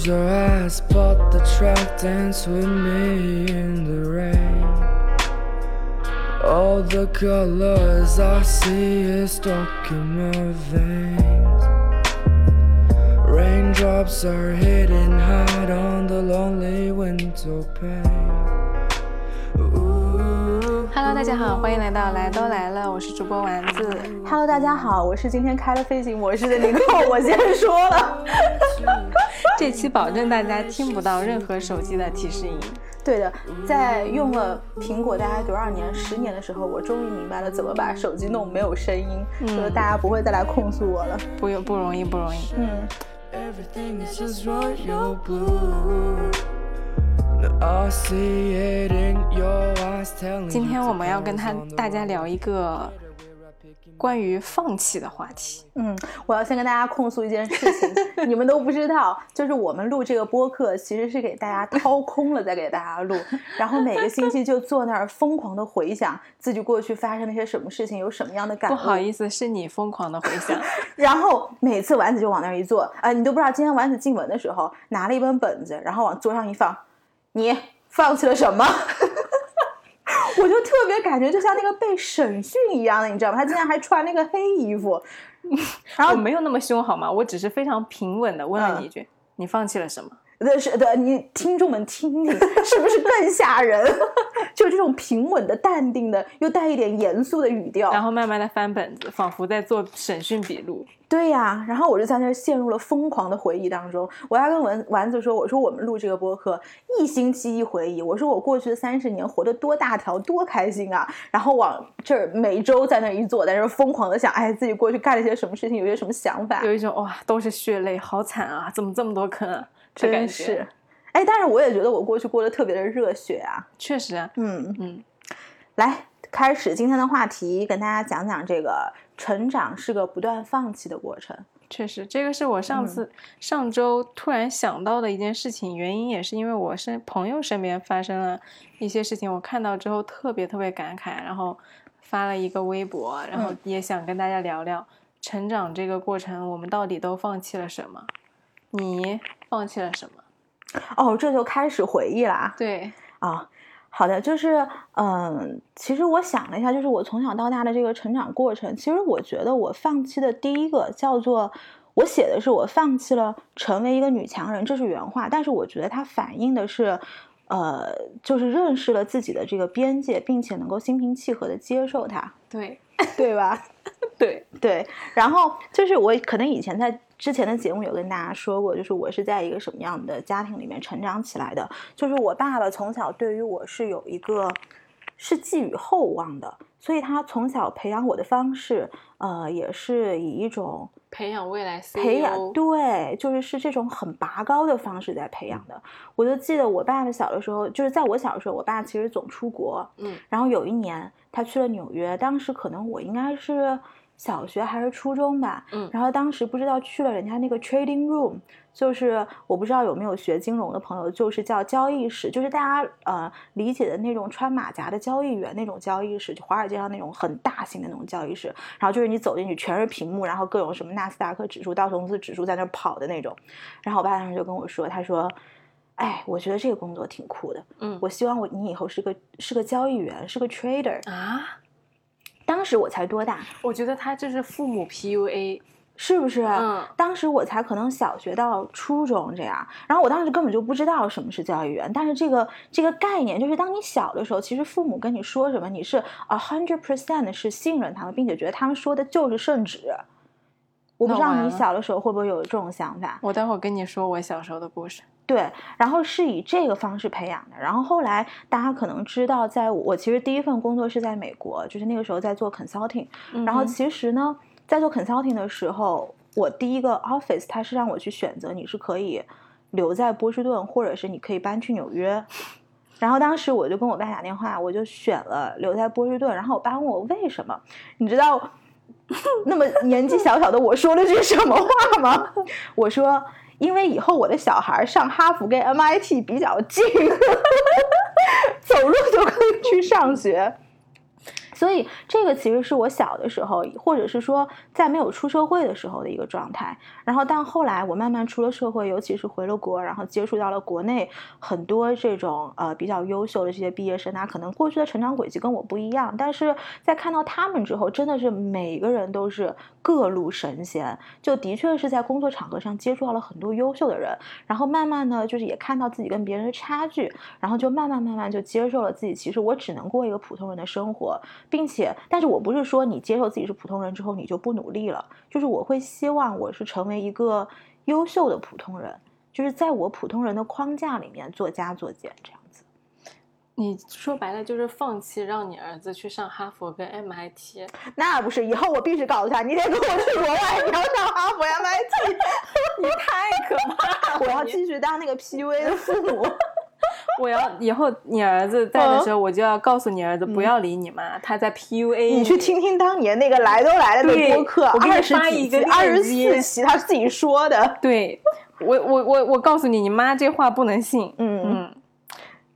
Close your eyes, spot the track, dance with me in the rain. All the colors I see is stuck in my veins. Raindrops are hitting hard on the lonely window pane. Ooh. Hello，大家好，欢迎来到来都来了，我是主播丸子。 Hello，大家好，我是今天开了飞行模式的尼克，我先说了。 这期保证大家听不到任何手机的提示音。对的，在用了苹果大概多少年，十年的时候，我终于明白了怎么把手机弄没有声音，就是大家不会再来控诉我了。不用不容易，不容易。嗯，Everything is just royal blue. Now I see it in your eyes telling 今天我们要跟他大家聊一个关于放弃的话题。嗯，我要先跟大家控诉一件事情，你们都不知道，就是我们录这个播客其实是给大家掏空了再给大家录，然后每个星期就坐那儿疯狂的回想自己过去发生了些什么事情，有什么样的感悟。不好意思，是你疯狂的回想。然后每次丸子就往那儿一坐，呃，你都不知道今天丸子进门的时候拿了一本本子，然后往桌上一放，你放弃了什么？我就特别感觉就像那个被审讯一样的，你知道吗？他今天还穿那个黑衣服，然后我没有那么凶好吗？我只是非常平稳的问了嗯你一句：“你放弃了什么的是的，你听众们听听，是不是更吓人？就这种平稳的、淡定的，又带一点严肃的语？”调。然后慢慢的翻本子，仿佛在做审讯笔录。对呀，然后我就在那儿陷入了疯狂的回忆当中。我要跟丸丸子说：“我说我们录这个播客，一星期一回忆。我说我过去的三十年活得多大条，多开心啊！然后往这儿每周在那儿一坐，在那儿疯狂的想，哎，自己过去干了些什么事情，有些什么想法，有一种哇，都是血泪，好惨啊！怎么这么多坑啊？这真是。哎，但是我也觉得我过去过得特别的热血啊。确实啊，嗯嗯，来开始今天的话题，跟大家讲讲这个成长是个不断放弃的过程。确实，这个是我上次、上周突然想到的一件事情，原因也是因为我身朋友身边发生了一些事情，我看到之后特别特别感慨，然后发了一个微博，然后嗯也想跟大家聊聊成长这个过程，我们到底都放弃了什么？你放弃了什么？哦，这就开始回忆啦。对，啊，好的，就是嗯，其实我想了一下，就是我从小到大的这个成长过程，其实我觉得我放弃的第一个叫做。我写的是我放弃了成为一个女强人，这是原话，但是我觉得它反映的是，呃，就是认识了自己的这个边界，并且能够心平气和的接受它，对，对吧？对，对，然后就是我可能以前在之前的节目有跟大家说过，就是我是在一个什么样的家庭里面成长起来的，就是我爸爸从小对于我是有一个是寄予厚望的，所以他从小培养我的方式，呃，也是以一种培养未来 CEO，培养，对，就是是这种很拔高的方式在培养的。我就记得我爸爸小的时候，就是在我小的时候，我爸其实总出国，嗯，然后有一年他去了纽约，当时可能我应该是小学还是初中吧，嗯然后当时不知道去了人家那个 trading room，就是我不知道有没有学金融的朋友，就是叫交易室，就是大家呃理解的那种穿马甲的交易员那种交易室，就华尔街上那种很大型的那种交易室，然后就是你走进去全是屏幕，然后各种什么纳斯达克指数、道琼斯指数在那跑的那种，然后我爸当时就跟我说，他说。哎，我觉得这个工作挺酷的。嗯我希望我你以后是个是个交易员，是个 trader。啊，当时我才多大？我觉得他这是父母 PUA，是不是？嗯当时我才可能小学到初中这样，然后我当时根本就不知道什么是教育员，但是这个这个概念就是当你小的时候，其实父母跟你说什么，你是 a hundred percent 是信任他们，并且觉得他们说的就是圣旨。我不知道你小的时候会不会有这种想法？我待会儿跟你说我小时候的故事。对，然后是以这个方式培养的。然后后来大家可能知道，在我其实第一份工作是在美国，就是那个时候在做 consulting。然后其实呢，在做 consulting 的时候，我第一个 office 它是让我去选择，你是可以留在波士顿，或者是你可以搬去纽约。然后当时我就跟我爸打电话，我就选了留在波士顿。然后我爸问我为什么，你知道 那么年纪小小的我说了句什么话吗？我说，因为以后我的小孩上哈佛跟 MIT 比较近，走路就可以去上学。所以这个其实是我小的时候，或者是说在没有出社会的时候的一个状态。然后，但后来我慢慢出了社会，尤其是回了国，然后接触到了国内很多这种呃比较优秀的这些毕业生，他可能过去的成长轨迹跟我不一样，但是在看到他们之后，真的是每个人都是各路神仙，就的确是在工作场合上接触到了很多优秀的人，然后慢慢的就是也看到自己跟别人的差距，然后就慢慢慢慢就接受了自己，其实我只能过一个普通人的生活。并且，但是我不是说你接受自己是普通人之后你就不努力了，就是我会希望我是成为一个优秀的普通人，就是在我普通人的框架里面做加做减这样子。你说白了就是放弃让你儿子去上哈佛跟 MIT，那不是，以后我必须告诉他，你得跟我去国外，你要上哈佛 MIT，你太可怕了！我要继续当那个 PUA 的父母。我要以后你儿子在的时候，我就要告诉你儿子不要理你妈，他在 PUA 你。去听听当年那个来都来了的播客，我给你发一个二十四期，他自己说的。对，我我我我告诉你，你妈这话不能信。嗯嗯，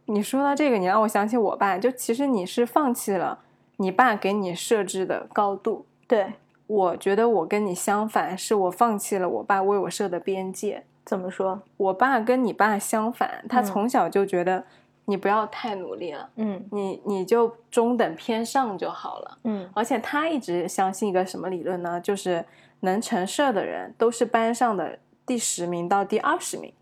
你说到这个，你让我想起我爸，就其实你是放弃了你爸给你设置的高度。对，我觉得我跟你相反，是我放弃了我爸为我设的边界。怎么说？我爸跟你爸相反，他嗯从小就觉得你不要太努力了，嗯你你就中等偏上就好了。嗯而且他一直相信一个什么理论呢？就是能成事儿的人都是班上的第十名到第二十名。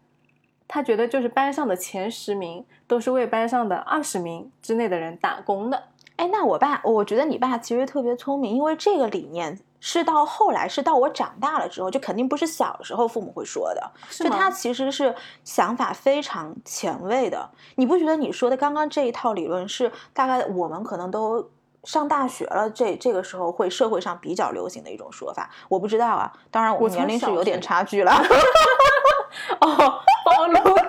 他觉得就是班上的前十名都是为班上的二十名之内的人打工的。哎，那我爸，我觉得你爸其实特别聪明，因为这个理念是到后来，是到我长大了之后，就肯定不是小时候父母会说的，就他其实是想法非常前卫的。你不觉得你说的刚刚这一套理论是大概我们可能都上大学了，这这个时候会社会上比较流行的一种说法？我不知道啊，当然我我年龄是有点差距了。哦，暴露了。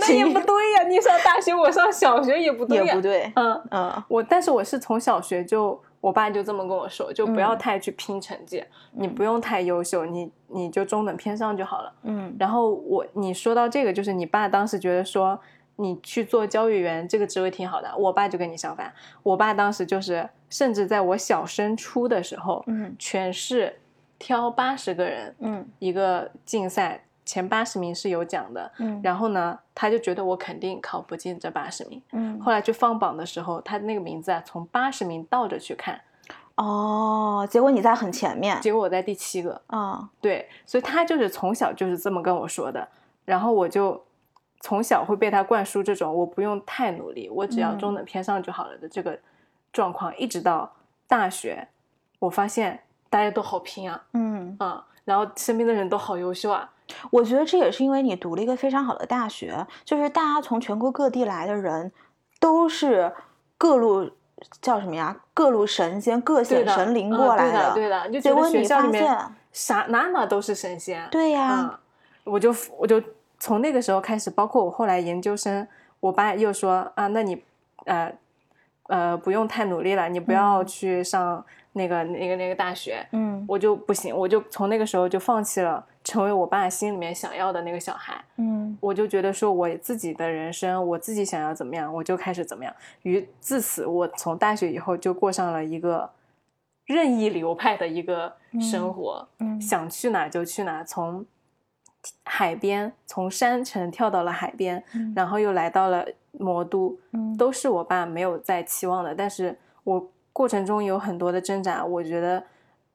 那也不对呀、你上大学，我上小学也不对呀、也不对，嗯，嗯我但是我是从小学就，我爸就这么跟我说，就不要嗯。太去拼成绩，你不用太优秀，你你就中等偏上就好了。嗯。然后我你说到这个，就是你爸当时觉得说你去做教育员这个职位挺好的，我爸就跟你相反，我爸当时就是甚至在我小升初的时候，嗯。全市挑八十个人嗯。一个竞赛。前八十名是有奖的，嗯。然后呢，他就觉得我肯定考不进这八十名，嗯，后来去放榜的时候，他那个名字啊，从八十名倒着去看，哦，结果你在很前面，结果我在第七个。啊对，所以他就是从小就是这么跟我说的，然后我就从小会被他灌输这种我不用太努力，我只要嗯。中等偏上就好了的这个状况，一直到大学，我发现大家都好拼啊，嗯。啊、然后身边的人都好优秀啊，我觉得这也是因为你读了一个非常好的大学，就是大家从全国各地来的人，都是各路叫什么呀？各路神仙、各对的，显神灵嗯过来对的，对的，就。觉得结果你发现，啥哪哪都是神仙，对呀、嗯，我就我就从那个时候开始，包括我后来研究生，我爸又说啊，那你呃呃不用太努力了，你不要嗯。去上那个那个那个大学，嗯。我就不行，我就从那个时候就放弃了成为我爸心里面想要的那个小孩，嗯。我就觉得说我自己的人生，我自己想要怎么样，我就开始怎么样。于自此，我从大学以后就过上了一个任意流派的一个生活，嗯。想去哪就去哪，从海边从山城跳到了海边，嗯然后又来到了魔都，嗯。都是我爸没有在期望的，但是我过程中有很多的挣扎，我觉得，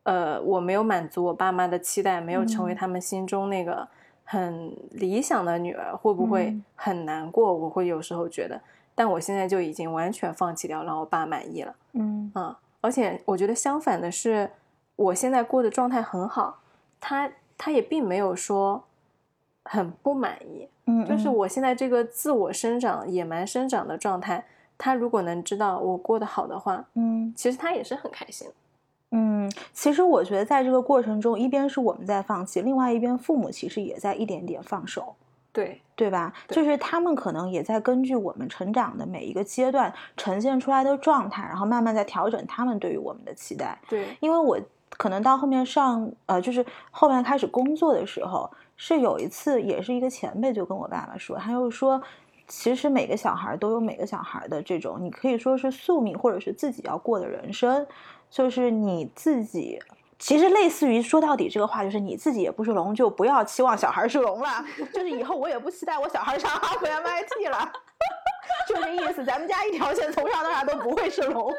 呃，我没有满足我爸妈的期待，没有成为嗯他们心中那个很理想的女儿，会不会嗯很难过？我会有时候觉得，但我现在就已经完全放弃掉，让我爸满意了。嗯嗯，而且我觉得相反的是，我现在过的状态很好，他他也并没有说很不满意，嗯，就是嗯我现在这个自我生长、野蛮生长的状态，他如果能知道我过得好的话，嗯其实他也是很开心。嗯，其实我觉得在这个过程中，一边是我们在放弃，另外一边父母其实也在一点点放手。对，对吧？对就是他们可能也在根据我们成长的每一个阶段呈现出来的状态，然后慢慢在调整他们对于我们的期待。对，因为我可能到后面上呃，就是后面开始工作的时候，是有一次也是一个前辈就跟我爸爸说，他就说，其实每个小孩都有每个小孩的这种，你可以说是宿命，或者是自己要过的人生，就是你自己。其实类似于说到底这个话，就是你自己也不是龙，就不要期望小孩是龙了。就是以后我也不期待我小孩上哈佛 MIT 了，就这意思。咱们家一条线从上到下都不会是龙。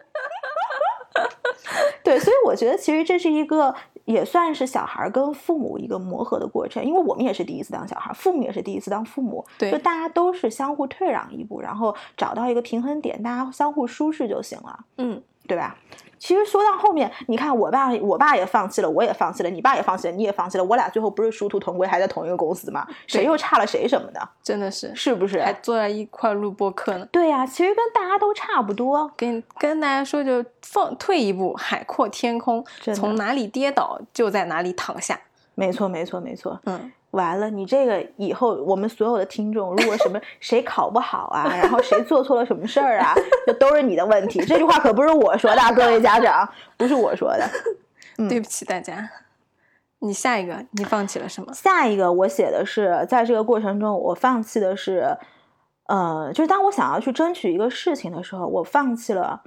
对，所以我觉得其实这是一个也算是小孩跟父母一个磨合的过程，因为我们也是第一次当小孩，父母也是第一次当父母，对就大家都是相互退让一步，然后找到一个平衡点，大家相互舒适就行了，嗯，对吧？其实说到后面，你看我爸，我爸也放弃了，我也放弃了，你爸也放弃了，你也放弃了，我俩最后不是殊途同归，还在同一个公司吗？谁又差了谁什么的，真的是，是不是？还坐在一块儿录播课呢。对呀、其实跟大家都差不多。跟跟大家说，就放退一步，海阔天空，从哪里跌倒就在哪里躺下。没错，没错，没错。嗯，完了，你这个以后我们所有的听众，如果什么 谁考不好啊，然后谁做错了什么事儿啊，这都是你的问题。这句话可不是我说的，各位家长，不是我说的。嗯对不起大家。你下一个，你放弃了什么？下一个我写的是，在这个过程中，我放弃的是，呃，就是当我想要去争取一个事情的时候，我放弃了，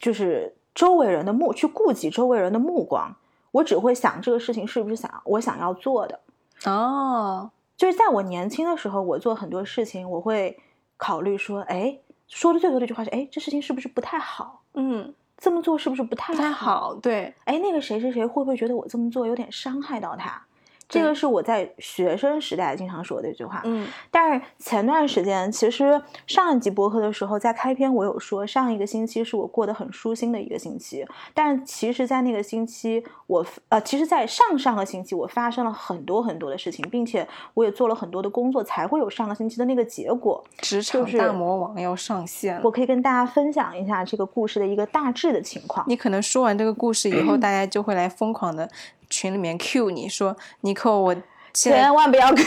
就是周围人的目，去顾及周围人的目光，我只会想这个事情是不是想我想要做的。哦，就是在我年轻的时候，我做很多事情，我会考虑说，哎，说的最多的一句话是，哎，这事情是不是不太好？嗯，这么做是不是不太不太好，对，哎，那个谁谁谁会不会觉得我这么做有点伤害到他？这个是我在学生时代经常说的一句话。嗯但是前段时间，其实上一集播客的时候，在开篇我有说，上一个星期是我过得很舒心的一个星期。但是其实，在那个星期，我呃，其实，在上上个星期，我发生了很多很多的事情，并且我也做了很多的工作，才会有上个星期的那个结果。职场大魔王要上线了。我可以跟大家分享一下这个故事的一个大致的情况。你可能说完这个故事以后，大家就会来疯狂的群里面 Q 你说，尼克，我千万不要给我。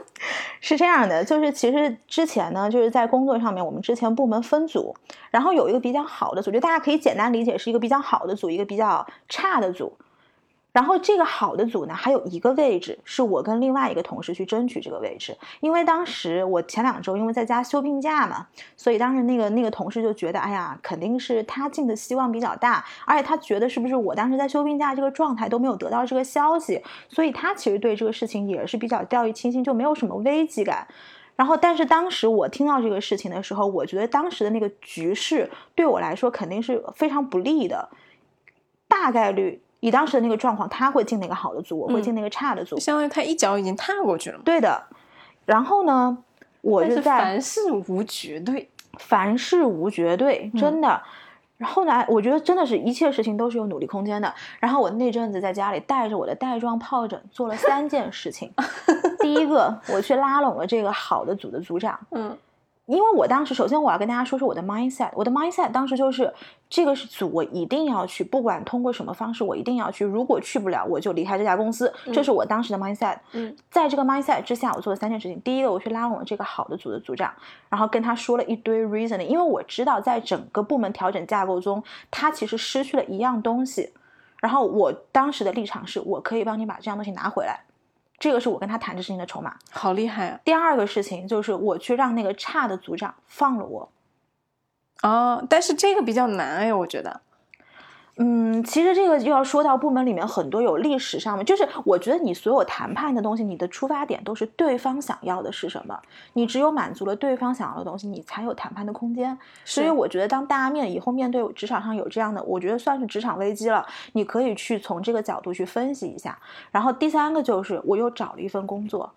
是这样的，就是其实之前呢，就是在工作上面，我们之前部门分组，然后有一个比较好的组，就大家可以简单理解是一个比较好的组，一个比较差的组。然后这个好的组呢，还有一个位置是我跟另外一个同事去争取这个位置，因为当时我前两周因为在家休病假嘛，所以当时那个那个同事就觉得，哎呀，肯定是他进的希望比较大，而且他觉得是不是我当时在休病假这个状态都没有得到这个消息，所以他其实对这个事情也是比较掉以轻心，就没有什么危机感。然后，但是当时我听到这个事情的时候，我觉得当时的那个局势对我来说肯定是非常不利的，大概率以当时的那个状况，他会进那个好的组，我会进那个差的组。相当于他一脚已经踏过去了嘛。对的。然后呢，我就是在凡事无绝对，凡事无绝对，嗯真的。然后呢，我觉得真的是一切事情都是有努力空间的。然后我那阵子在家里带着我的带状疱疹做了三件事情。第一个，我去拉拢了这个好的组的组长，嗯因为我当时首先我要跟大家说说我的 mindset，我的 mindset 当时就是这个是组我一定要去，不管通过什么方式我一定要去，如果去不了我就离开这家公司，这是我当时的 mindset。嗯在这个 mindset 之下，我做了三件事情。第一个，我去拉拢了这个好的组的组长，然后跟他说了一堆 reasoning，因为我知道在整个部门调整架构中，他其实失去了一样东西。然后我当时的立场是我可以帮你把这样东西拿回来，这个是我跟他谈这事情的筹码。好厉害啊！第二个事情就是我去让那个差的组长放了我。哦，但是这个比较难哎，我觉得。嗯，其实这个就要说到部门里面很多有历史上面，就是我觉得你所有谈判的东西，你的出发点都是对方想要的是什么，你只有满足了对方想要的东西，你才有谈判的空间。所以我觉得，当大家面以后面对职场上有这样的，我觉得算是职场危机了，你可以去从这个角度去分析一下。然后第三个就是，我又找了一份工作，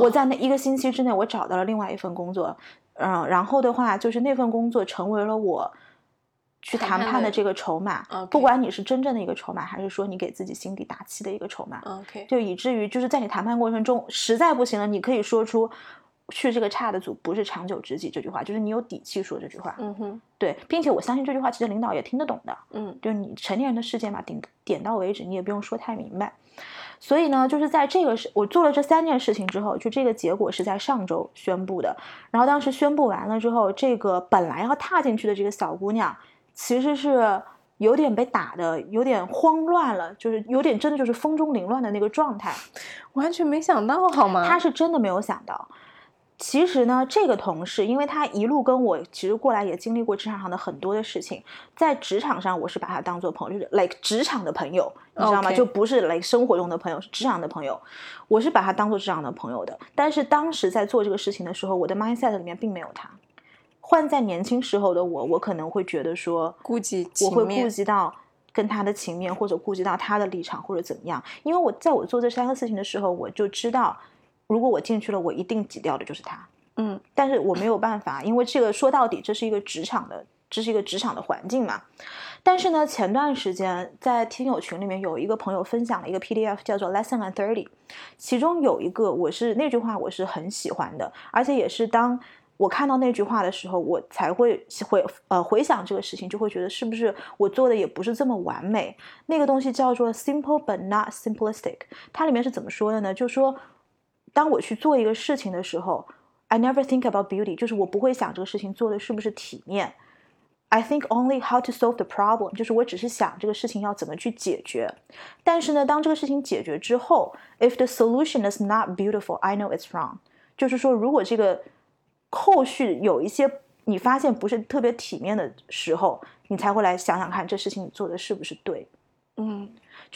我在那一个星期之内，我找到了另外一份工作，嗯，然后的话就是那份工作成为了我去谈判的这个筹码不管你是真正的一个筹码，还是说你给自己心底打气的一个筹码，OK，就以至于就是在你谈判过程中实在不行了，你可以说出去这个差的组不是长久之计这句话，就是你有底气说这句话，嗯哼，对，并且我相信这句话其实领导也听得懂的，嗯。就是你成年人的世界嘛，点点到为止，你也不用说太明白。所以呢，就是在这个事，我做了这三件事情之后，就这个结果是在上周宣布的。然后当时宣布完了之后，这个本来要踏进去的这个小姑娘，其实是有点被打的有点慌乱了，就是有点真的就是风中凌乱的那个状态。完全没想到好吗？她是真的没有想到。其实呢，这个同事，因为他一路跟我其实过来也经历过职场上的很多的事情，在职场上我是把他当做朋友，就是 like 职场的朋友，你知道吗就不是 like 生活中的朋友，是职场的朋友，我是把他当做职场的朋友的。但是当时在做这个事情的时候，我的 mindset 里面并没有他。换在年轻时候的我，我可能会觉得说，顾及我会顾及到跟他的情面，或者顾及到他的立场，或者怎么样。因为我在我做这三个事情的时候，我就知道，如果我进去了，我一定挤掉的就是他。嗯，但是我没有办法，因为这个说到底，这是一个职场的，这是一个职场的环境嘛。但是呢，前段时间在听友群里面有一个朋友分享了一个 PDF，叫做 Lesson and Thirty，其中有一个我是那句话我是很喜欢的，而且也是当我看到那句话的时候，我才会回呃回想这个事情，就会觉得是不是我做的也不是这么完美。那个东西叫做 simple but not simplistic，它里面是怎么说的呢？就说当我去做一个事情的时候，I never think about beauty，就是我不会想这个事情做的是不是体面。I think only how to solve the problem，就是我只是想这个事情要怎么去解决。但是呢，当这个事情解决之后，if the solution is not beautiful，I know it's wrong。就是说，如果这个后续有一些你发现不是特别体面的时候，你才会来想想看这事情你做的是不是对。嗯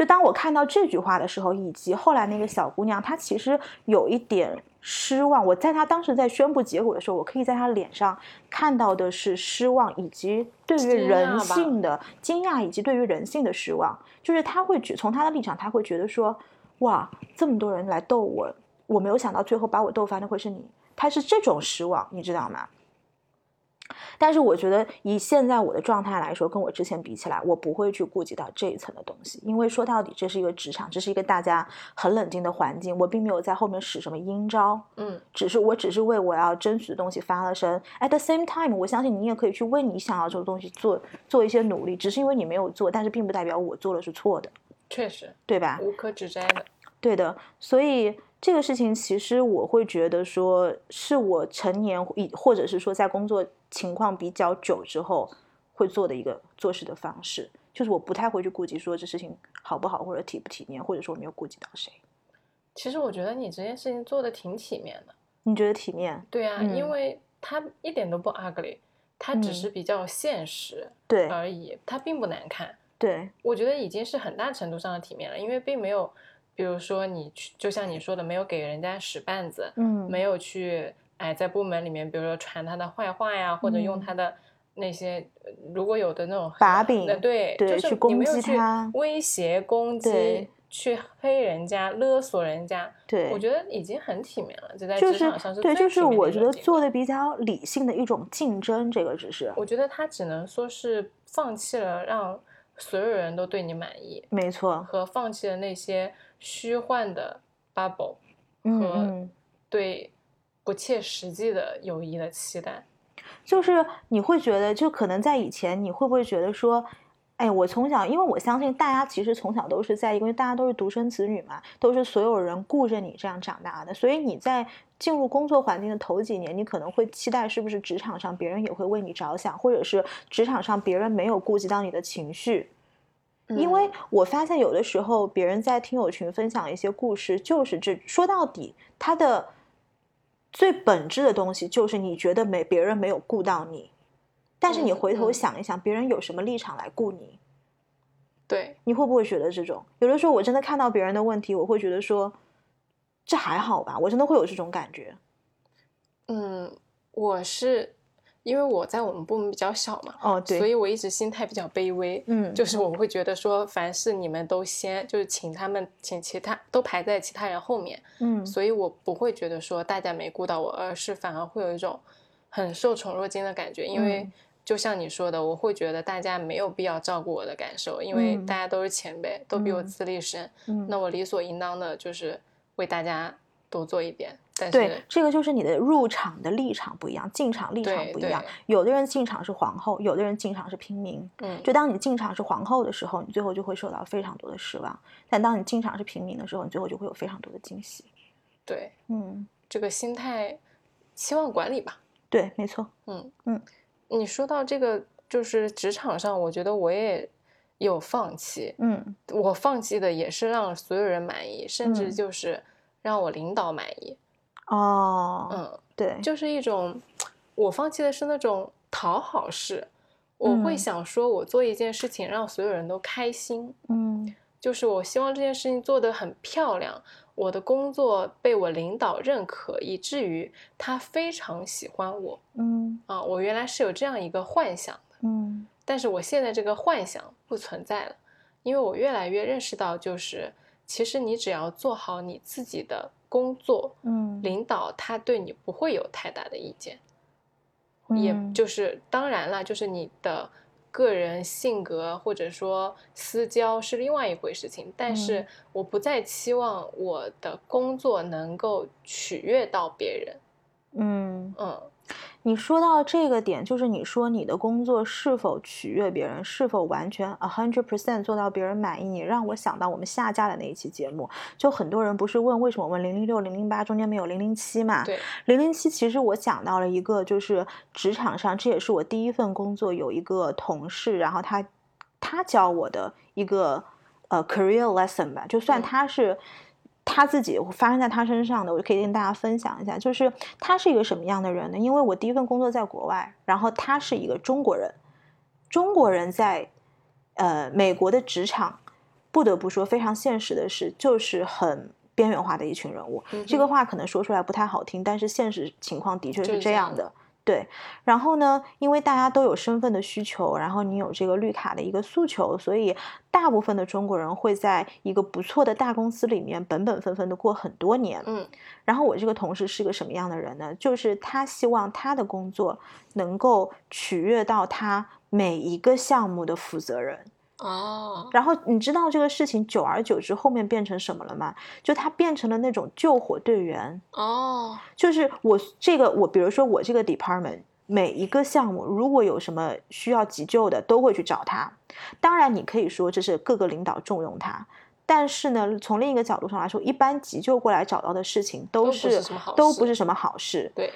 就当我看到这句话的时候，以及后来那个小姑娘，她其实有一点失望。我在她当时在宣布结果的时候，我可以在她脸上看到的是失望，以及对于人性的惊讶，以及对于人性的失望。就是她会觉从她的立场，她会觉得说，哇，这么多人来逗我，我没有想到最后把我逗翻的会是你。她是这种失望，你知道吗？但是我觉得以现在我的状态来说，跟我之前比起来，我不会去顾及到这一层的东西，因为说到底，这是一个职场，这是一个大家很冷静的环境，我并没有在后面使什么阴招，嗯只是我只是为我要争取的东西发了声。At the same time，我相信你也可以去为你想要做的东西做做一些努力，只是因为你没有做，但是并不代表我做的是错的，确实对吧？无可指摘的。对的，所以这个事情其实我会觉得说，是我成年以或者是说在工作情况比较久之后会做的一个做事的方式，就是我不太会去顾及说这事情好不好或者体不体面，或者说我没有顾及到谁。其实我觉得你这件事情做的挺体面的。你觉得体面？对啊，嗯因为它一点都不 ugly，它只嗯是比较现实对而已，它并不难看。对，我觉得已经是很大程度上的体面了，因为并没有，比如说你去，就像你说的，没有给人家使绊子，嗯，没有去哎在部门里面，比如说传他的坏话呀，或者用嗯他的那些呃如果有的那种把柄呃对对就是你去攻击没有去他威胁攻击。去黑人家、勒索人家，对，我觉得已经很体面了。就在职场上是对，就是我觉得做的比较理性的一种竞争，这个只是我觉得他只能说是放弃了让所有人都对你满意，没错，和放弃了那些虚幻的 bubble 嗯和嗯。对不切实际的友谊的期待。就是你会觉得，就可能在以前，你会不会觉得说，哎，我从小，因为我相信大家其实从小都是在一个，因为大家都是独生子女嘛，都是所有人顾着你这样长大的，所以你在进入工作环境的头几年，你可能会期待是不是职场上别人也会为你着想，或者是职场上别人没有顾及到你的情绪。因为嗯我发现有的时候别人在听友群分享一些故事，就是这说到底，他的最本质的东西就是你觉得没别人没有顾到你，但是你嗯回头嗯想一想，别人有什么立场来顾你？对，你会不会觉得这种？有的时候我真的看到别人的问题，我会觉得说，这还好吧，我真的会有这种感觉。嗯，我是因为我在我们部门比较小嘛，哦，对，所以我一直心态比较卑微。嗯，就是我会觉得说，凡是你们都先，就是请他们，请其他都排在其他人后面，嗯所以我不会觉得说大家没顾到我，而是反而会有一种很受宠若惊的感觉，因为嗯就像你说的，我会觉得大家没有必要照顾我的感受，因为嗯大家都是前辈，都比我嗯资历深，嗯那我理所应当的就是为大家多做一点。但对是，这个就是你的入场的立场不一样，进场立场不一样。有的人进场是皇后，有的人进场是平民。嗯，就当你进场是皇后的时候，你最后就会受到非常多的失望；但当你进场是平民的时候，你最后就会有非常多的惊喜。对嗯，这个心态，期望管理吧。对，没错。嗯嗯，你说到这个，就是职场上，我觉得我也有放弃，嗯。我放弃的也是让所有人满意，甚至嗯。就是让我领导满意。哦，嗯，对，就是一种，我放弃的是那种讨好式，我会嗯。想说，我做一件事情让所有人都开心，嗯就是我希望这件事情做得很漂亮，我的工作被我领导认可，以至于他非常喜欢我嗯啊。我原来是有这样一个幻想的，嗯但是我现在这个幻想不存在了，因为我越来越认识到，就是其实你只要做好你自己的工作，嗯，领导他对你不会有太大的意见。也嗯就是当然了，就是你的个人性格或者说私交是另外一回事情，但是嗯我不再期望我的工作能够取悦到别人。嗯。嗯，你说到这个点，就是你说你的工作是否取悦别人，是否完全 a hundred percent 做到别人满意，你让我想到我们下架的那一期节目，就很多人不是问为什么我们零零六、零零八中间没有零零七嘛？对，零零七其实我讲到了一个，就是职场上，这也是我第一份工作有一个同事，然后他他教我的一个呃 career lesson 吧，就算嗯他是。他自己发生在他身上的，我就可以跟大家分享一下，就是他是一个什么样的人呢？因为我第一份工作在国外，然后他是一个中国人，中国人在呃美国的职场，不得不说非常现实的是，就是很边缘化的一群人物。嗯这个话可能说出来不太好听，但是现实情况的确是这样的。对，然后呢，因为大家都有身份的需求，然后你有这个绿卡的一个诉求，所以大部分的中国人会在一个不错的大公司里面本本分分的过很多年。嗯然后我这个同事是个什么样的人呢？就是他希望他的工作能够取悦到他每一个项目的负责人。哦，然后你知道这个事情久而久之后面变成什么了吗？就他变成了那种救火队员。哦，就是我这个我，比如说我这个 department 每一个项目，如果有什么需要急救的，都会去找他。当然，你可以说这是各个领导重用他，但是呢，从另一个角度上来说，一般急救过来找到的事情都不是都不是什么好事。对，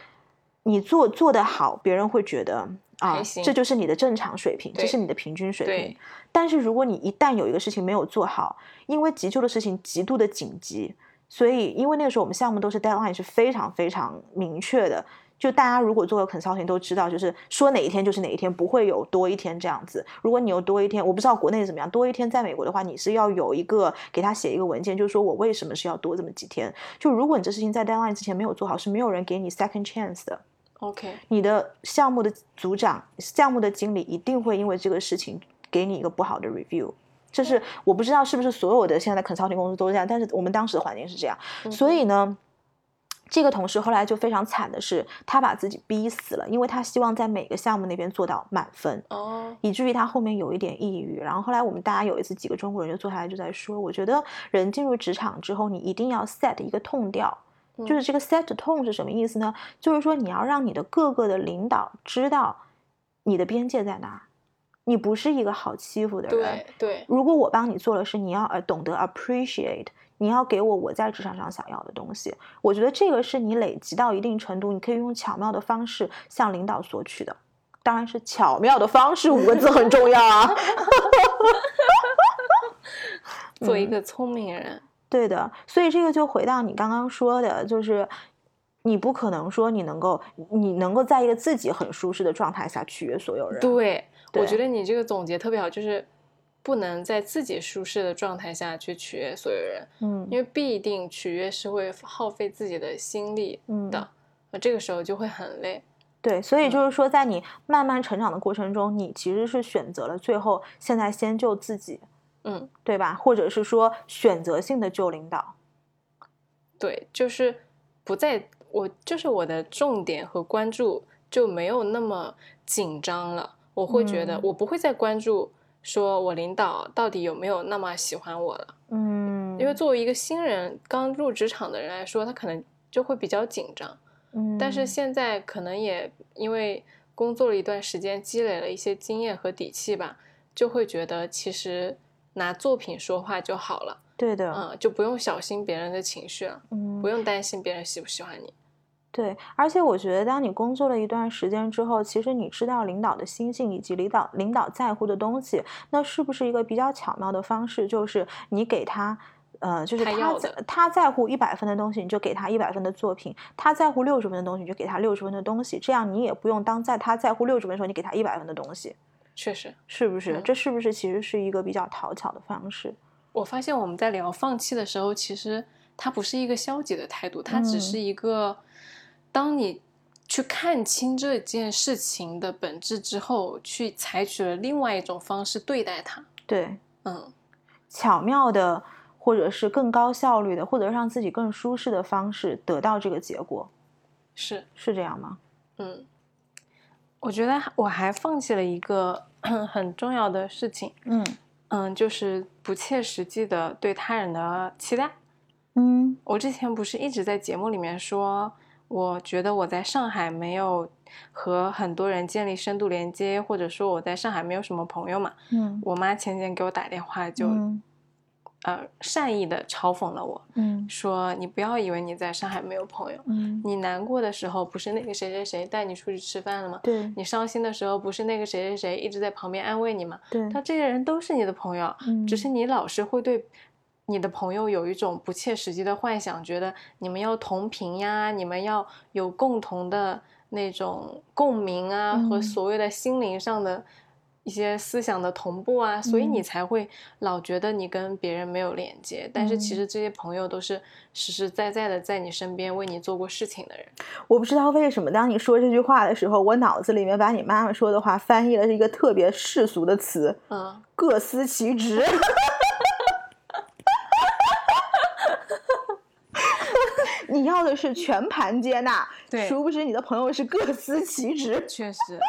你做做得好，别人会觉得啊这就是你的正常水平，这是你的平均水平对。但是如果你一旦有一个事情没有做好，因为急救的事情极度的紧急，所以因为那个时候我们项目都是 deadline 是非常非常明确的。就大家如果做了 consulting 都知道，就是说哪一天就是哪一天，不会有多一天这样子。如果你有多一天，我不知道国内怎么样，多一天在美国的话，你是要有一个给他写一个文件，就是说我为什么是要多这么几天。就如果你这事情在 deadline 之前没有做好，是没有人给你 second chance 的。OK，你的项目的组长、项目的经理一定会因为这个事情给你一个不好的 review。这是我不知道是不是所有的现在的 consulting 公司都是这样，但是我们当时的环境是这样。所以呢，这个同事后来就非常惨的是，他把自己逼死了，因为他希望在每个项目那边做到满分。哦，以至于他后面有一点抑郁。然后后来我们大家有一次几个中国人就坐下来就在说，我觉得人进入职场之后，你一定要 set 一个痛调。就是这个 set tone 是什么意思呢？就是说你要让你的各个的领导知道你的边界在哪儿，你不是一个好欺负的人对。对，如果我帮你做了事，你要呃懂得 appreciate，你要给我我在职场上想要的东西。我觉得这个是你累积到一定程度，你可以用巧妙的方式向领导索取的。当然是巧妙的方式五个字很重要啊。做一个聪明人，对的，所以这个就回到你刚刚说的，就是你不可能说你能够你能够在一个自己很舒适的状态下取悦所有人。对，我觉得你这个总结特别好，就是不能在自己舒适的状态下去取悦所有人，嗯因为必定取悦是会耗费自己的心力嗯的，那这个时候就会很累。对，所以嗯就是说，在你慢慢成长的过程中，你其实是选择了最后现在先救自己，嗯，对吧？或者是说选择性的救领导。对，就是不在我就是我的重点和关注就没有那么紧张了，我会觉得嗯我不会再关注说我领导到底有没有那么喜欢我了，嗯，因为作为一个新人刚入职场的人来说，他可能就会比较紧张。嗯，但是现在可能也因为工作了一段时间，积累了一些经验和底气吧，就会觉得其实拿作品说话就好了，对的，嗯，就不用小心别人的情绪了，嗯不用担心别人喜不喜欢你。对，而且我觉得，当你工作了一段时间之后，其实你知道领导的心性以及领导领导在乎的东西，那是不是一个比较巧妙的方式？就是你给他，呃，就是他在他他在乎一百分的东西，你就给他一百分的作品；他在乎六十分的东西，你就给他六十分的东西。这样你也不用当在他在乎六十分的时候，你给他一百分的东西，确实，是不是？嗯这是不是其实是一个比较讨巧的方式？我发现我们在聊放弃的时候，其实它不是一个消极的态度，它只嗯是一个，当你去看清这件事情的本质之后，去采取了另外一种方式对待它。对，嗯，巧妙的，或者是更高效率的，或者让自己更舒适的方式得到这个结果，是，是这样吗？嗯，我觉得我还放弃了一个 很重要的事情，嗯嗯，就是不切实际的对他人的期待。嗯我之前不是一直在节目里面说，我觉得我在上海没有和很多人建立深度连接，或者说我在上海没有什么朋友嘛。嗯我妈前几天给我打电话就，嗯呃善意的嘲讽了我，嗯说你不要以为你在上海没有朋友，嗯，你难过的时候不是那个谁谁谁带你出去吃饭了吗？对你伤心的时候不是那个谁谁谁一直在旁边安慰你吗？对，他这些人都是你的朋友，嗯只是你老是会对你的朋友有一种不切实际的幻想，觉得你们要同频呀，你们要有共同的那种共鸣啊，和嗯所谓的心灵上的一些思想的同步啊，所以你嗯才会老觉得你跟别人没有连接。但是其嗯实这些朋友都是实实在在的在你身边为你做过事情的人。我不知道为什么，当你说这句话的时候，我脑子里面把你妈妈说的话翻译了一个特别世俗的词嗯，“各司其职 ”。你要的是全盘接纳，对殊不知你的朋友是各司其职。确实。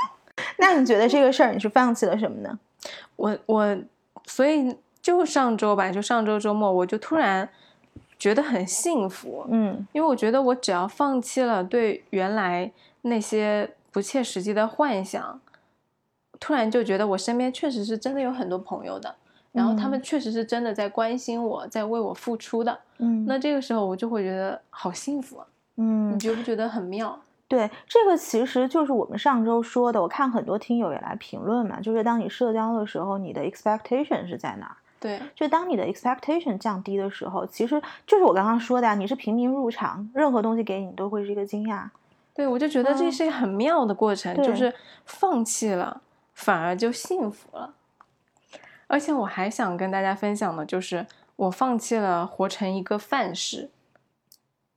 那你觉得这个事儿你是放弃了什么呢？我我所以就上周吧，就上周周末，我就突然觉得很幸福，嗯因为我觉得我只要放弃了对原来那些不切实际的幻想，突然就觉得我身边确实是真的有很多朋友的，然后他们嗯确实是真的在关心我，在为我付出的，嗯那这个时候我就会觉得好幸福啊！嗯你，觉不觉得很妙？对，这个其实就是我们上周说的。我看很多听友也来评论嘛，就是当你社交的时候，你的 expectation 是在哪儿？对，就当你的 expectation 降低的时候，其实就是我刚刚说的啊，你是平民入场，任何东西给你都会是一个惊讶。对，我就觉得这嗯是一个很妙的过程，就是放弃了，反而就幸福了。而且我还想跟大家分享的就是，我放弃了活成一个范式。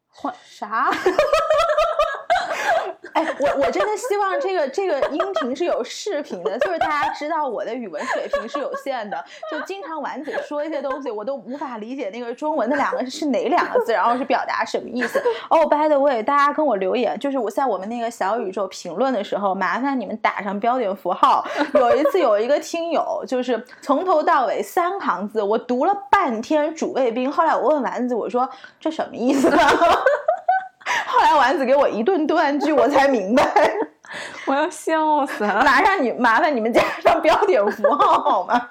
换啥？哎，我我真的希望这个这个音频是有视频的，就是大家知道我的语文水平是有限的，就经常丸子说一些东西，我都无法理解那个中文的两个是哪两个字，然后是表达什么意思。哦、b y the way，大家跟我留言，就是我在我们那个小宇宙评论的时候，麻烦你们打上标点符号。有一次有一个听友，就是从头到尾三行字，我读了半天主谓宾，后来我问丸子，我说这什么意思呢？后来丸子给我一顿断句，我才明白。我要笑死了。麻烦你，麻烦你们加上标点符号好吗？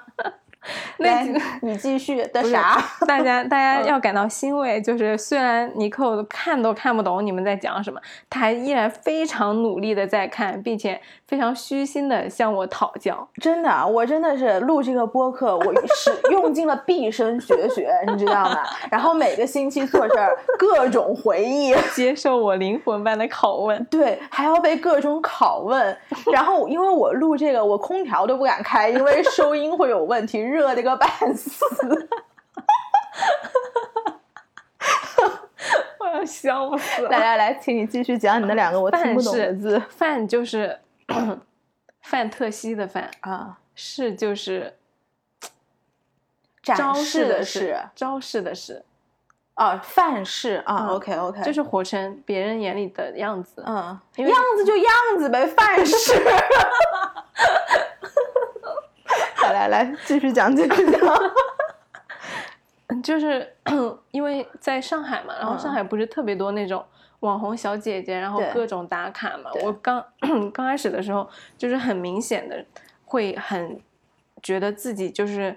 来那几个，你继续的啥？大家大家嗯要感到欣慰，就是虽然尼寇看都看不懂你们在讲什么，他还依然非常努力的在看，并且非常虚心的向我讨教。真的，我真的是录这个播客，我是用尽了毕生绝学，你知道吗？然后每个星期做这儿各种回忆，接受我灵魂般的拷问。对，还要被各种拷问。然后因为我录这个，我空调都不敢开，因为收音会有问题，热的个半死。我要笑死了。来来来，请你继续讲你的两个我听不懂的字范就是范特西的范，啊。是就是展招示的是是招式的是，啊，范式啊嗯，OK OK，就是活成别人眼里的样子。嗯，样子就样子呗，范式。来来来，继续讲，继续讲。就是因为在上海嘛，然后上嗯海不是特别多那种网红小姐姐，然后各种打卡嘛。我刚刚开始的时候，就是很明显的会很觉得自己就是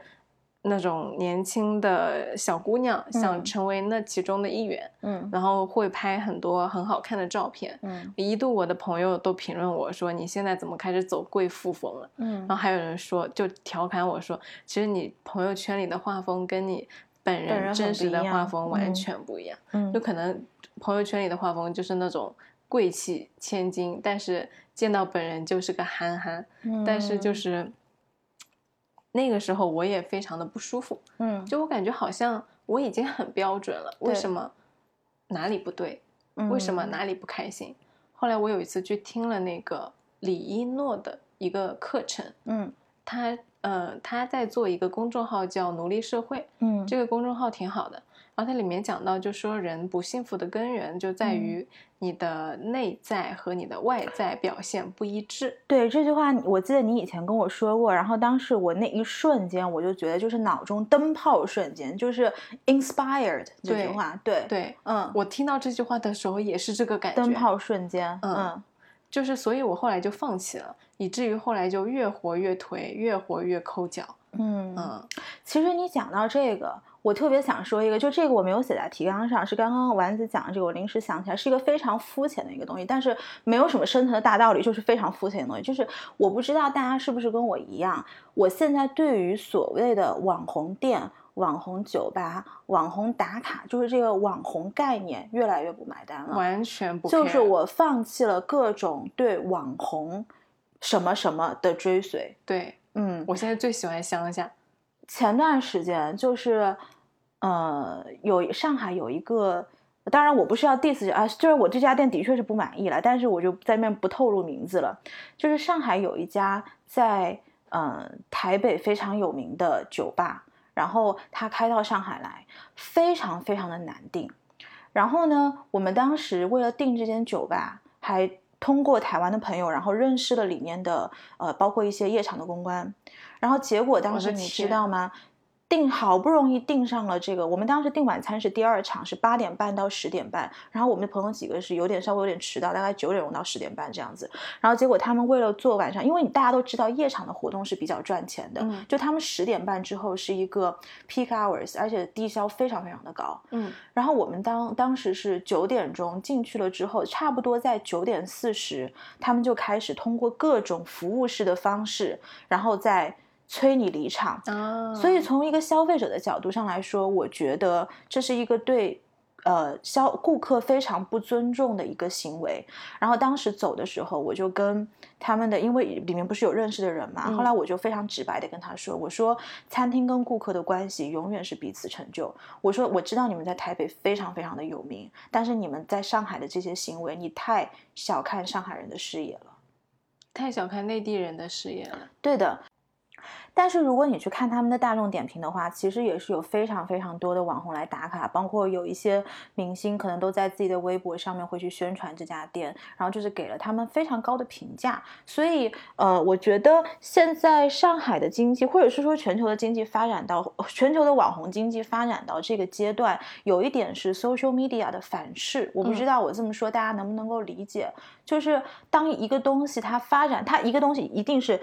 那种年轻的小姑娘，想嗯成为那其中的一员，嗯然后会拍很多很好看的照片。嗯一度我的朋友都评论我说：“你现在怎么开始走贵妇风了？”嗯然后还有人说，就调侃我说：“其实你朋友圈里的画风跟你本本人真实的画风完嗯全不一样。嗯就可能朋友圈里的画风就是那种贵气千金，但是见到本人就是个憨憨。嗯但是就嗯是那个时候我也非常的不舒服，嗯就我感觉好像我已经很标准了，为什么哪里不对？为什么嗯哪里不开心？后来我有一次去听了那个李一诺的一个课程，嗯他呃他在做一个公众号叫奴隶社会，嗯这个公众号挺好的。然后它里面讲到，就说人不幸福的根源就在嗯。于你的内在和你的外在表现不一致。对这句话，我记得你以前跟我说过，然后当时我那一瞬间我就觉得就是脑中灯泡瞬间，就是 inspired 这句话，对，对嗯，我听到这句话的时候也是这个感觉，灯泡瞬间，嗯嗯。就是所以我后来就放弃了，以至于后来就越活越颓，越活越抠脚。嗯嗯。其实你讲到这个，我特别想说一个，就这个我没有写在提纲上，是刚刚丸子讲的这个，我临时想起来，是一个非常肤浅的一个东西，但是没有什么深层的大道理，就是非常肤浅的东西。就是我不知道大家是不是跟我一样，我现在对于所谓的网红店、网红酒吧、网红打卡，就是这个网红概念越来越不买单了。完全不就是我放弃了各种对网红什么什么的追随。对嗯，我现在最喜欢乡下，前段时间就是，呃，有上海有一个，当然我不是要 diss 啊，就是我这家店的确是不满意了，但是我就在那边不透露名字了。就是上海有一家在呃台北非常有名的酒吧，然后它开到上海来，非常非常的难订。然后呢，我们当时为了订这间酒吧，还通过台湾的朋友，然后认识了里面的呃，包括一些夜场的公关。然后结果当时你知道吗？订好不容易订上了这个，我们当时订晚餐是第二场，是八点半到十点半。然后我们的朋友几个是有点稍微有点迟到，大概九点钟到十点半这样子。然后结果他们为了做晚上，因为你大家都知道夜场的活动是比较赚钱的，嗯就他们十点半之后是一个 peak hours，而且低消非常非常的高。嗯然后我们当当时是九点钟进去了之后，差不多在九点四十，他们就开始通过各种服务式的方式，然后再催你离场。啊，所以从一个消费者的角度上来说，我觉得这是一个对呃消顾客非常不尊重的一个行为。然后当时走的时候，我就跟他们的，因为里面不是有认识的人嘛，嗯后来我就非常直白的跟他说，我说餐厅跟顾客的关系永远是彼此成就。我说我知道你们在台北非常非常的有名，但是你们在上海的这些行为，你太小看上海人的视野了。太小看内地人的视野了。对的。但是如果你去看他们的大众点评的话，其实也是有非常非常多的网红来打卡，包括有一些明星可能都在自己的微博上面会去宣传这家店，然后就是给了他们非常高的评价。所以，呃，我觉得现在上海的经济，或者是说全球的经济发展到全球的网红经济发展到这个阶段，有一点是 social media 的反噬。我不知嗯道我这么说大家能不能够理解，就是当一个东西它发展，它一个东西一定是。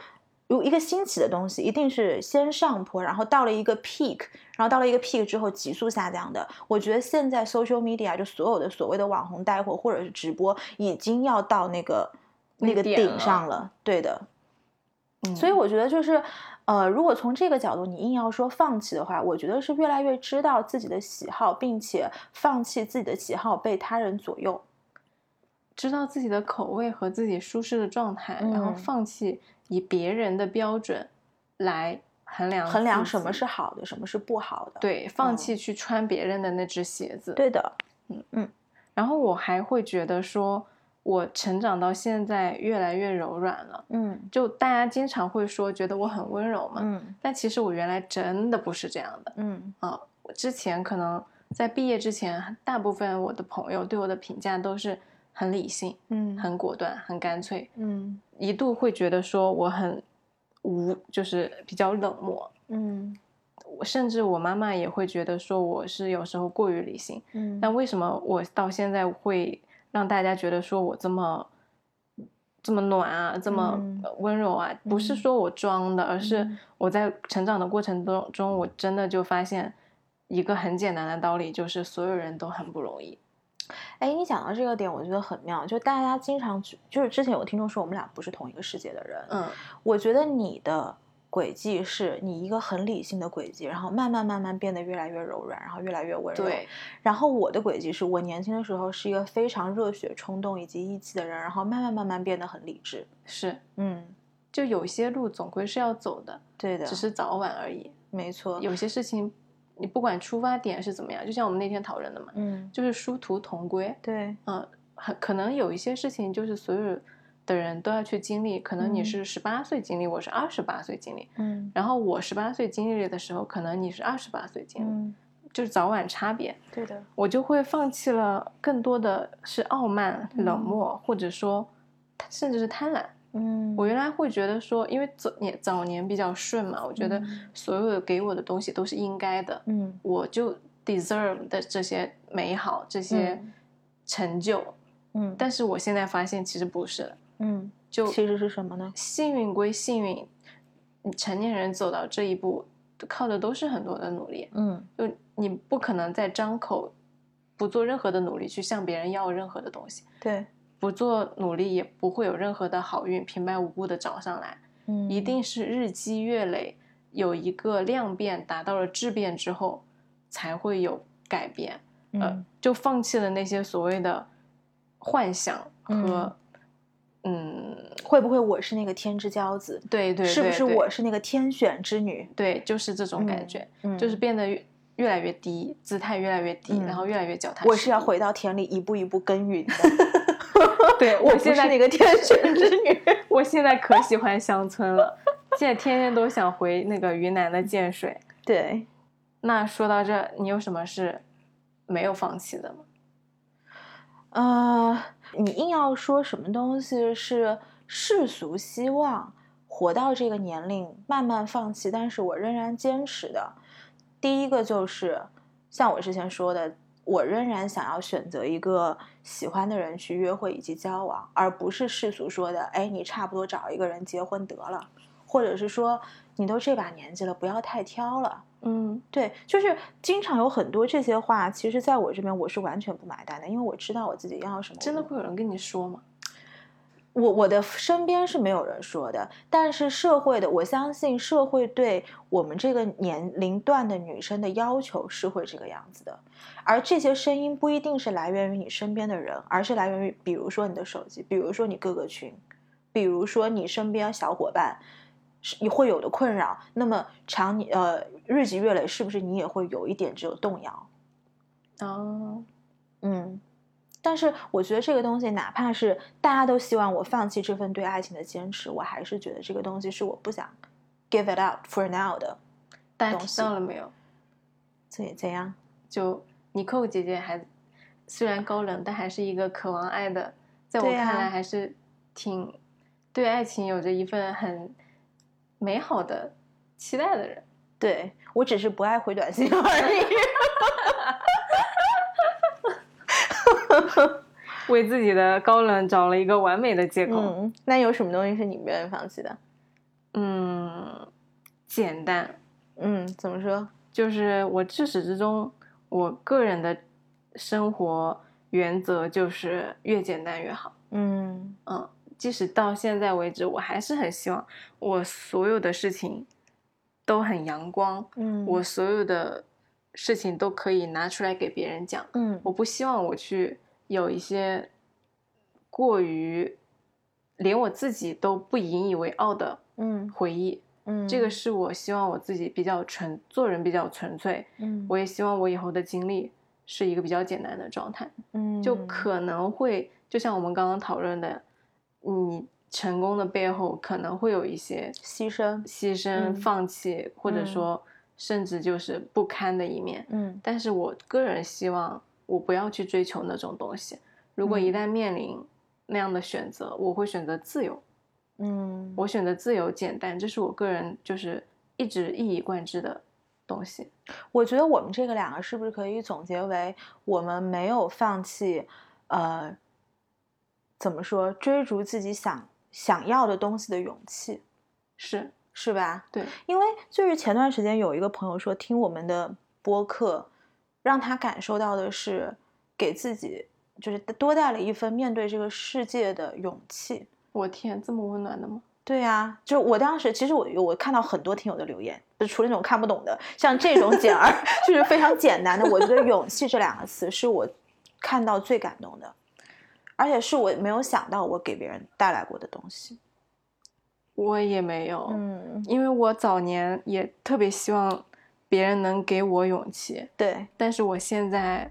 如一个兴起的东西，一定是先上坡，然后到了一个 peak，然后到了一个 peak 之后急速下降的。我觉得现在 social media 就所有的所谓的网红带货或者是直播，已经要到那个那个顶上了。对的，嗯所以我觉得就是，呃，如果从这个角度你硬要说放弃的话，我觉得是越来越知道自己的喜好，并且放弃自己的喜好被他人左右。知道自己的口味和自己舒适的状态，然后嗯放弃以别人的标准来衡量衡量什么是好的，什么是不好的。对，放嗯弃去穿别人的那只鞋子。对的，嗯嗯然后我还会觉得说，我成长到现在越来越柔软了。嗯就大家经常会说觉得我很温柔嘛，嗯但其实我原来真的不是这样的嗯啊。我之前可能在毕业之前，大部分我的朋友对我的评价都是很理性、嗯。很果断、很干脆，嗯。一度会觉得说我很无，就是比较冷漠。嗯。我甚至我妈妈也会觉得说我是有时候过于理性。嗯。但为什么我到现在会让大家觉得说我这么这么暖啊，这么温柔啊，不是嗯。说我装的，而是嗯。我在成长的过程中中，我真的就发现一个很简单的道理，就是所有人都很不容易。哎，你讲到这个点，我觉得很妙。就大家经常去就是之前有听众说我们俩不是同一个世界的人，嗯我觉得你的轨迹是你一个很理性的轨迹，然后慢慢慢慢变得越来越柔软，然后越来越温柔。对，然后我的轨迹是我年轻的时候是一个非常热血冲动以及义气的人，然后慢慢慢慢变得很理智。是，嗯，就有些路总归是要走的，对的，只是早晚而已。没错。有些事情，你不管出发点是怎么样，就像我们那天讨论的嘛，嗯，就是殊途同归。对，嗯，很可能有一些事情就是所有的人都要去经历，可能你嗯。是十八岁经历，我是二十八岁经历，嗯。然后我十八岁经历的时候，可能你是二十八岁经历，嗯，就是早晚差别，对的，我就会放弃了更多的是傲慢、冷嗯漠，或者说甚至是贪婪。嗯，我原来会觉得说，因为早年早年比较顺嘛，我觉得嗯所有的给我的东西都是应该的，嗯我就 deserve 的这些美好、这些嗯成就。嗯，但是我现在发现其实不是，嗯，就其实是什么呢？幸运归幸运，你成年人走到这一步，靠的都是很多的努力。嗯就你不可能再张口不做任何的努力去向别人要任何的东西，对，不做努力也不会有任何的好运平白无故的找上来，嗯，一定是日积月累，有一个量变达到了质变之后，才会有改变。呃嗯，就放弃了那些所谓的幻想和，嗯，会不会我是那个天之骄子？对对，是不是我是那个天选之女？对，就是这种感觉，嗯，就是变得越越来越低，姿态越来越低，嗯然后越来越脚踏实地。我是要回到田里一步一步耕耘的。对我现在那个天选之女。我现在可喜欢乡村了，现在天天都想回那个云南的建水。对，那说到这，你有什么是没有放弃的吗？呃，你硬要说什么东西是世俗希望活到这个年龄慢慢放弃，但是我仍然坚持的，第一个就是像我之前说的，我仍然想要选择一个喜欢的人去约会以及交往，而不是世俗说的，哎，你差不多找一个人结婚得了，或者是说你都这把年纪了，不要太挑了。嗯对，就是经常有很多这些话，其实在我这边我是完全不买单的，因为我知道我自己要什么。真的会有人跟你说吗？我我的身边是没有人说的，但是社会的，我相信社会对我们这个年龄段的女生的要求是会这个样子的，而这些声音不一定是来源于你身边的人，而是来源于比如说你的手机，比如说你各个群，比如说你身边小伙伴。是你会有的困扰，那么长你呃日积月累，是不是你也会有一点这种动摇？哦，嗯，但是我觉得这个东西，哪怕是大家都希望我放弃这份对爱情的坚持，我还是觉得这个东西是我不想 give it up for now 的。大家听到了没有？怎怎样？就尼寇姐姐还虽然高冷，但还是一个渴望爱的，在我看来还是挺对爱情有着一份很美好的期待的人。对我只是不爱回短信而已。为自己的高冷找了一个完美的借口。嗯，那有什么东西是你不愿意放弃的？嗯，简单，嗯，怎么说？就是我至始至终，我个人的生活原则就是越简单越好。嗯嗯，即使到现在为止，我还是很希望我所有的事情都很阳光，嗯，我所有的事情都可以拿出来给别人讲。嗯我不希望我去有一些过于连我自己都不引以为傲的嗯回忆。嗯，这个是我希望我自己比较纯，做人比较纯粹。嗯我也希望我以后的经历是一个比较简单的状态，嗯就可能会就像我们刚刚讨论的，你成功的背后可能会有一些牺牲。牺牲、嗯放弃，或者嗯说甚至就是不堪的一面。嗯但是我个人希望我不要去追求那种东西。如果一嗯旦面临那样的选择，我会选择自由。嗯，我选择自由简单，这是我个人就是一直一以贯之的东西。我觉得我们这个两个是不是可以总结为，我们没有放弃，呃，怎么说，追逐自己想想要的东西的勇气，是是吧？对，因为就是前段时间有一个朋友说，听我们的播客，让他感受到的是给自己就是多带了一份面对这个世界的勇气。我天，这么温暖的吗？对呀、就我当时其实我我看到很多听友的留言，就除了那种看不懂的，像这种简而 就是非常简单的，我觉得勇气这两个词是我看到最感动的，而且是我没有想到我给别人带来过的东西。我也没有，嗯，因为我早年也特别希望别人能给我勇气，对，但是我现在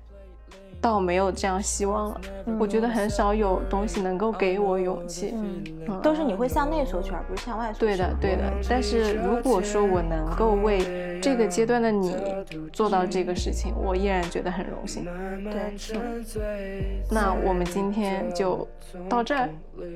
倒没有这样希望了。我觉得很少有东西能够给我勇气。嗯，嗯都是你会向内索取，而不是向外索取。对的，对的。但是如果说我能够为这个阶段的你做到这个事情，我依然觉得很荣幸。对，那我们今天就到这儿，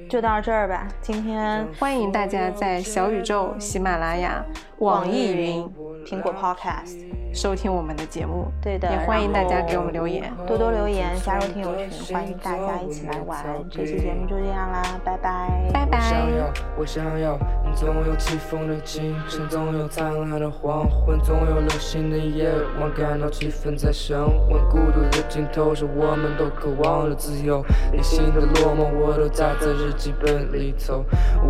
就到这儿吧。今天欢迎大家在小宇宙、喜马拉雅、网易云苹果 Podcast，收听我们的节目。对的，也欢迎大家给我们留言。多多留言，加入听友群，欢迎大家一起来玩。这期节目就这样啦，拜拜，拜拜。我想要，我想要，总有起风的清晨，总有灿烂的黄昏，总有流星的夜晚，感到气氛在升温。孤独的尽头是我？们都渴望的自由，内心的落寞我？都扎在日记本里头。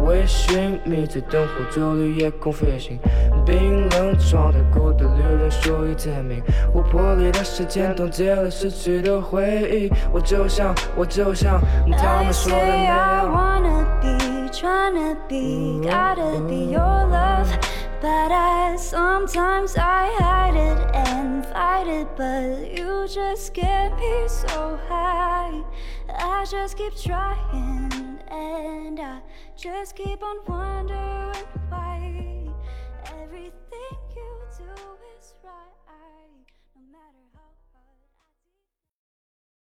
微醺迷醉灯火酒绿夜空飞行，冰冷状态，孤独旅人属于天明。琥珀里的时间冻结了失去的回忆，我？就像，我？就像他们说的 say 那 I。wanna be, tryna be, gotta be your love. But I sometimes I hide it and fight it, but you just get me so high. I just keep trying and I just keep on wondering why everything you do.